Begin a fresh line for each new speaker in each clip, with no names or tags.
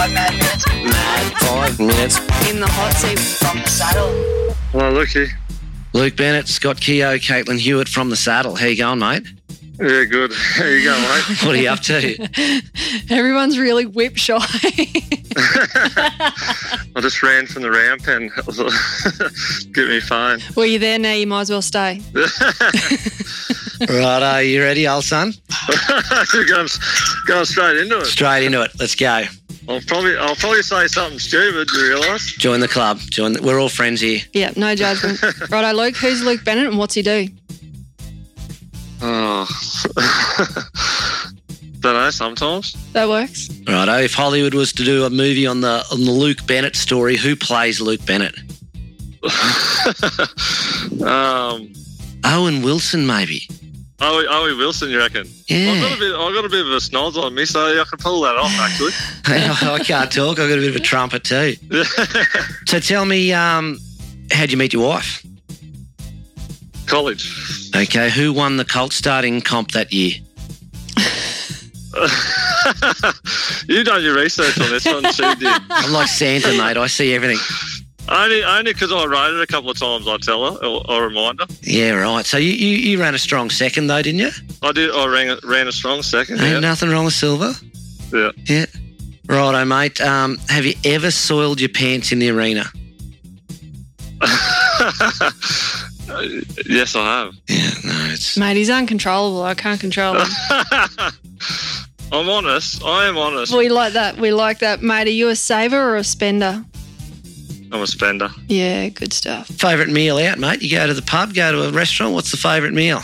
Five mad minutes
Mad five minutes.
In the hot seat.
from the saddle.
Oh, well, looky.
Luke Bennett, Scott Keogh, Caitlin Hewitt from the saddle. How you going, mate?
Yeah, good. How you going, mate?
What are you up to?
Everyone's really whip shy.
I just ran from the ramp and get me phone.
well, you're there now. You might as well stay.
right, are you ready, old son?
going, going straight into it.
Straight into it. Let's go.
I'll probably, I'll probably say something stupid. You realise?
Join the club. Join. The, we're all friends here.
Yeah, no judgment. Righto, Luke. Who's Luke Bennett and what's he do?
Oh. Don't know. Sometimes.
That works.
Righto. If Hollywood was to do a movie on the on the Luke Bennett story, who plays Luke Bennett?
um.
Owen Wilson, maybe.
Owie, Owie Wilson, you reckon? I've got
Yeah.
a bit. I've got a bit of a snoz on me, so I can pull that off. Actually.
I can't talk. I've got a bit of a trumpet too. So tell me, um, how'd you meet your wife?
College.
Okay, who won the colt starting comp that year?
you done your research on this one, she did.
I'm like Santa, mate. I see everything.
Only, only because I wrote it a couple of times. I tell her, or, or remind her.
Yeah, right. So you, you, you ran a strong second though, didn't you?
I did. I ran, a- ran a strong second.
Ain't
Yeah.
nothing wrong with silver.
Yeah.
Yeah. Righto, mate. Um, have you ever soiled your pants in the arena?
yes, I have.
Yeah, no, it's
Mate, he's uncontrollable. I can't control him.
I'm honest. I am honest.
we like that. We like that. Mate, are you a saver or a spender?
I'm a spender.
Yeah, good stuff.
favourite meal out, mate. You go to the pub, go to a restaurant. What's the favourite meal?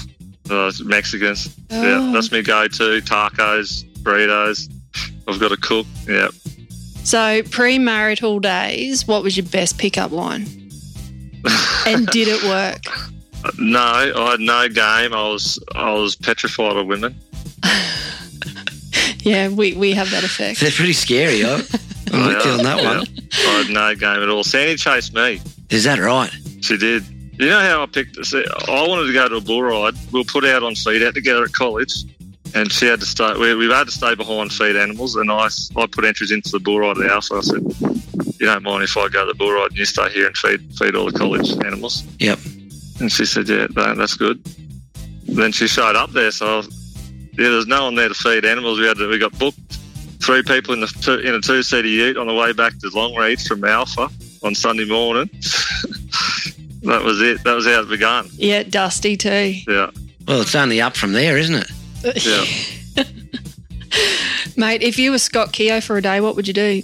Uh, Mexicans.
Oh.
Yeah, that's me go-to. Tacos, burritos. I've got to cook. Yeah.
So, pre-marital days, what was your best pickup line? and did it work?
No, I had no game. I was I was petrified of women.
Yeah, we, we have that effect.
They're pretty scary. huh? I'm with you on that
Yeah.
one.
I had no game at all. Sandy chased me.
Is that right?
She did. You know how I picked? see, I wanted to go to a bull ride. We were put out on feed out together at college, and she had to stay. We, we had to stay behind feed animals, and I, I put entries into the bull ride at Alpha. I said, "You don't mind if I go to the bull ride and you stay here and feed feed all the college animals?"
Yep.
And she said, "Yeah, that, that's good." Then she showed up there, so yeah, there's no one there to feed animals. We had to, we got booked three people in the two, in a two seater ute on the way back to Longreach from Alpha on Sunday morning. that was it. That was how it began.
Yeah, dusty too.
Yeah.
Well, it's only up from there, isn't it?
Yeah.
Mate, if you were Scott Keogh for a day, what would you do?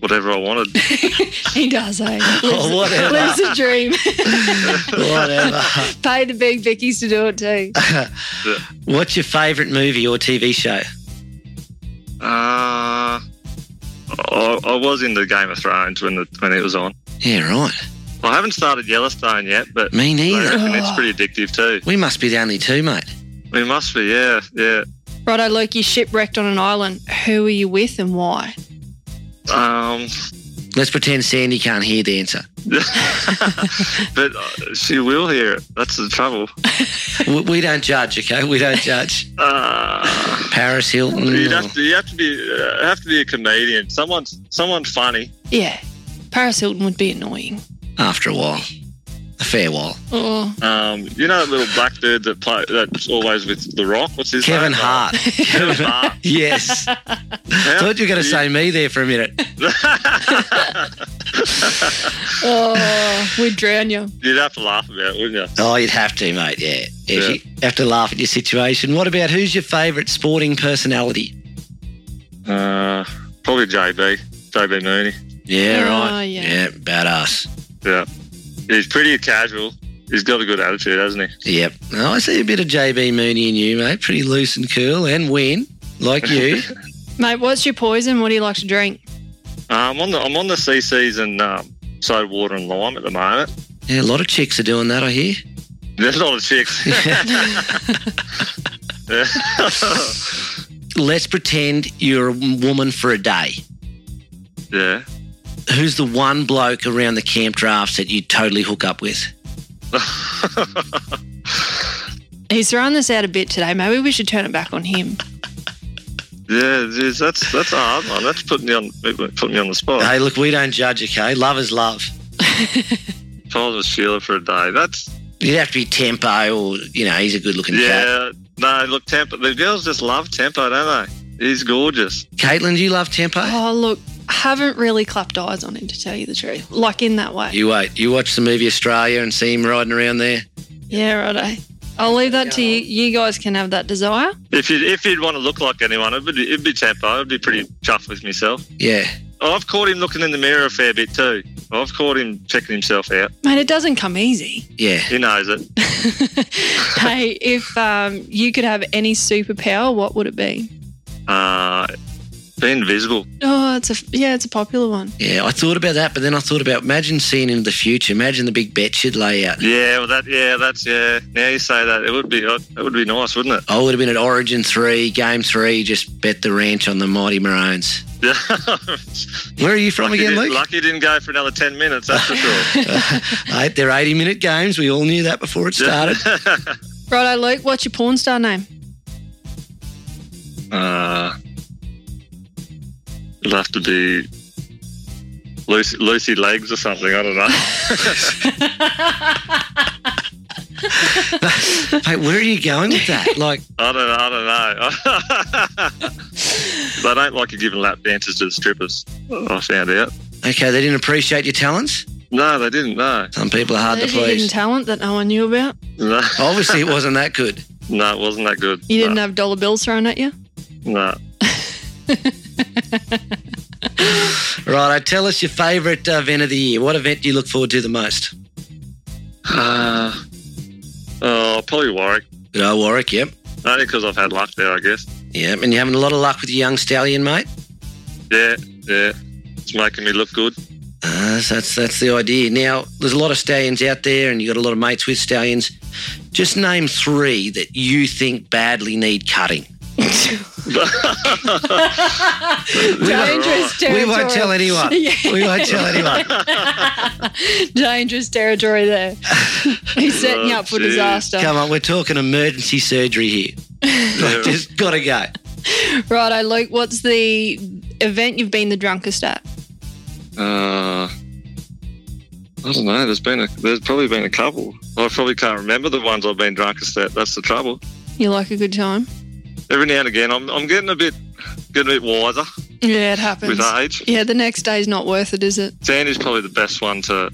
Whatever I wanted.
He does, eh?
Oh, whatever.
Lives the dream.
Whatever.
Pay the big Vickies to do it too.
What's your favourite movie or TV show?
Uh, I, I was into Game of Thrones when the, when it was on.
Yeah, right.
I haven't started Yellowstone yet, but
Me
I
neither.
reckon it's pretty addictive too.
We must be the only two, mate.
We must be, yeah, yeah.
Righto, Luke, you shipwrecked on an island. Who are you with and why?
Um,
Let's pretend Sandy can't hear the answer.
but uh, she will hear it. That's the trouble.
We, we don't judge, okay? We don't judge.
Uh,
Paris Hilton.
you'd have to, you have to be, uh, have to be a comedian. Someone, someone funny.
Yeah, Paris Hilton would be annoying.
after a while. A fair while.
Oh,
Um, you know that little black dude that play that's always with The Rock. What's his name?
Kevin
name?
Hart.
Kevin Hart.
yes.
How-
Thought you were going to say me there for a minute.
oh, we'd drown you.
You'd have to laugh about it, wouldn't you?
Oh, you'd have to, mate. Yeah. yeah.
Yeah.
You have to laugh at your situation. What about who's your favourite sporting personality?
Uh, probably JB, JB Mooney.
Yeah,
Oh,
right.
yeah.
Yeah, badass.
Yeah, he's pretty casual. He's got a good attitude, hasn't he?
Yep. No, I see a bit of JB Mooney in you, mate. Pretty loose and cool and win, like you.
Mate, what's your poison? What do you like to drink?
Um, I'm on the I'm on the CCs and um, soda water and lime at the moment.
yeah, a lot of chicks are doing that, I hear.
There's a lot of chicks.
Let's pretend you're a woman for a day.
yeah.
Who's the one bloke around the camp drafts that you totally hook up with?
He's throwing this out a bit today. Maybe we should turn it back on him.
Yeah, geez, that's that's a hard one. That's putting me on putting me on the spot.
Hey, look, we don't judge, okay? Love is love.
If I was with Sheila for a day, that's
You'd have to be tempo, or you know, he's a good-looking cat.
yeah. No, look, Tempo. The girls just love Tempo, don't they? He's gorgeous.
Caitlin, do you love tempo?
Oh, look, I haven't really clapped eyes on him to tell you the truth. Like in that way.
You wait. You watch the movie Australia and see him riding around there.
Yeah, righto. I'll leave that to you. You guys can have that desire.
If you if you'd want to look like anyone, it'd be, it'd be Tempo. I'd be pretty chuffed with myself.
Yeah.
I've caught him looking in the mirror a fair bit too. I've caught him checking himself out.
Mate, it doesn't come easy.
Yeah.
He knows it.
hey, if um, you could have any superpower, what would it be?
Uh, be invisible.
Oh, it's a yeah, it's a popular one.
Yeah. I thought about that, but then I thought about imagine seeing into the future. Imagine the big bet you'd lay out.
Yeah, well, that yeah, that's yeah. Now you say that, it would be it would be nice, wouldn't it?
I would have been at Origin 3, Game 3, just bet the ranch on the Mighty Maroons.
Yeah.
Where are you from
lucky,
again,
didn't,
Luke?
lucky didn't go for another ten minutes. That's for sure.
Eight, they're 80 minute games. We all knew that before it started.
Righto, Luke. What's your porn star name?
uh, it'll have to be Lucy, Lucy Legs or something. I don't know.
Mate, where are you going with that? Like,
I don't. I don't know. they don't like you giving lap dances to the strippers. I found out.
okay, they didn't appreciate your talents.
No, they didn't. No,
Some people are hard to
There's your hidden
please.
talent that no one knew about.
no,
Obviously, it wasn't that good.
no, it wasn't that good.
You didn't have dollar bills thrown at you.
No.
Right, tell us your favourite uh, event of the year. What event do you look forward to the most?
Uh, oh, probably Warwick.
Old Warwick, yep.
Only because I've had luck there, I guess.
Yep, and you're having a lot of luck with your young stallion, mate.
Yeah, yeah. It's making me look good.
Uh, so that's that's the idea. Now, there's a lot of stallions out there, and you've got a lot of mates with stallions. Just name three that you think badly need cutting.
Dangerous territory.
We won't tell anyone.
Yeah.
We won't tell anyone.
Dangerous territory there. He's setting
Oh,
up for
geez.
disaster.
Come on, we're talking emergency surgery here. Like, just gotta go.
Righto, Luke. What's the event you've been the drunkest at?
Uh, I don't know. There's been a, there's probably been a couple. I probably can't remember the ones I've been drunkest at. That's the trouble.
You like a good time?
Every now and again, I'm, I'm getting a bit getting a bit wiser
Yeah, it happens.
with age.
Yeah, the next day's not worth it, is it?
Sandy's probably the best one to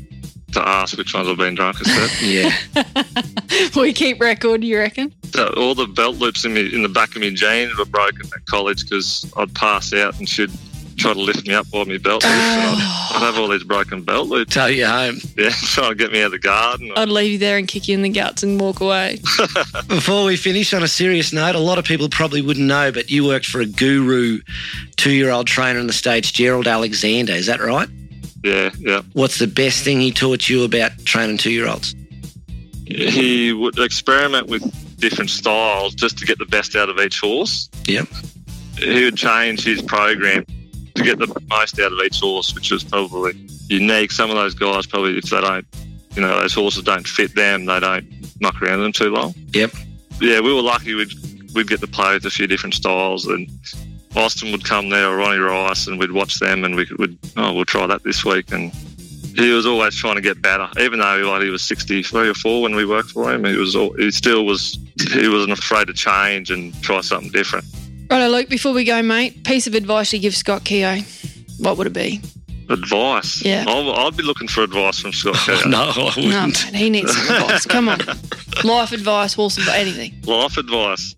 to ask which ones I've been drunkest at.
Yeah.
we keep record, you reckon?
So all the belt loops in me in the back of my jeans were broken at college because I'd pass out and she'd try to lift me up by my belt loops. and I'd, I'd have all these broken belt loops.
Tow you home.
Yeah, trying to get me out of the garden.
I'd leave you there and kick you in the guts and walk away.
Before we finish, on a serious note, a lot of people probably wouldn't know, but you worked for a guru two-year-old trainer in the States, Gerald Alexander. Is that right?
Yeah, yeah.
What's the best thing he taught you about training two-year-olds?
He would experiment with different styles just to get the best out of each horse.
Yep.
He would change his program to get the most out of each horse, which was probably unique. Some of those guys probably, if they don't, you know, those horses don't fit them, they don't muck around them too long.
Yep.
Yeah, we were lucky. We'd we'd get to play with a few different styles, and Austin would come there or Ronnie Rice, and we'd watch them, and we would oh we'll try that this week, and he was always trying to get better, even though like, he was sixty three or four when we worked for him. He was all, he still was he wasn't afraid to change and try something different.
Righto, Luke, before we go, mate, piece of advice you give Scott Keogh. What would it be?
Advice,
Yeah.
I'll, I'd be looking for advice from Scott. Oh, Keogh.
No, I wouldn't.
mate, he needs some advice. Come on. Life advice, horse advice, anything.
Life advice.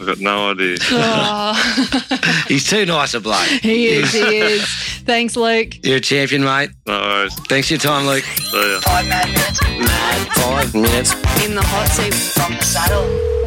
I've got no idea.
Oh,
He's too nice a bloke.
he is, he is. Thanks, Luke.
You're a champion, mate.
No worries.
Thanks for your time, Luke.
See ya.
Five mad minutes
Mad five minutes.
In the hot seat.
from the saddle.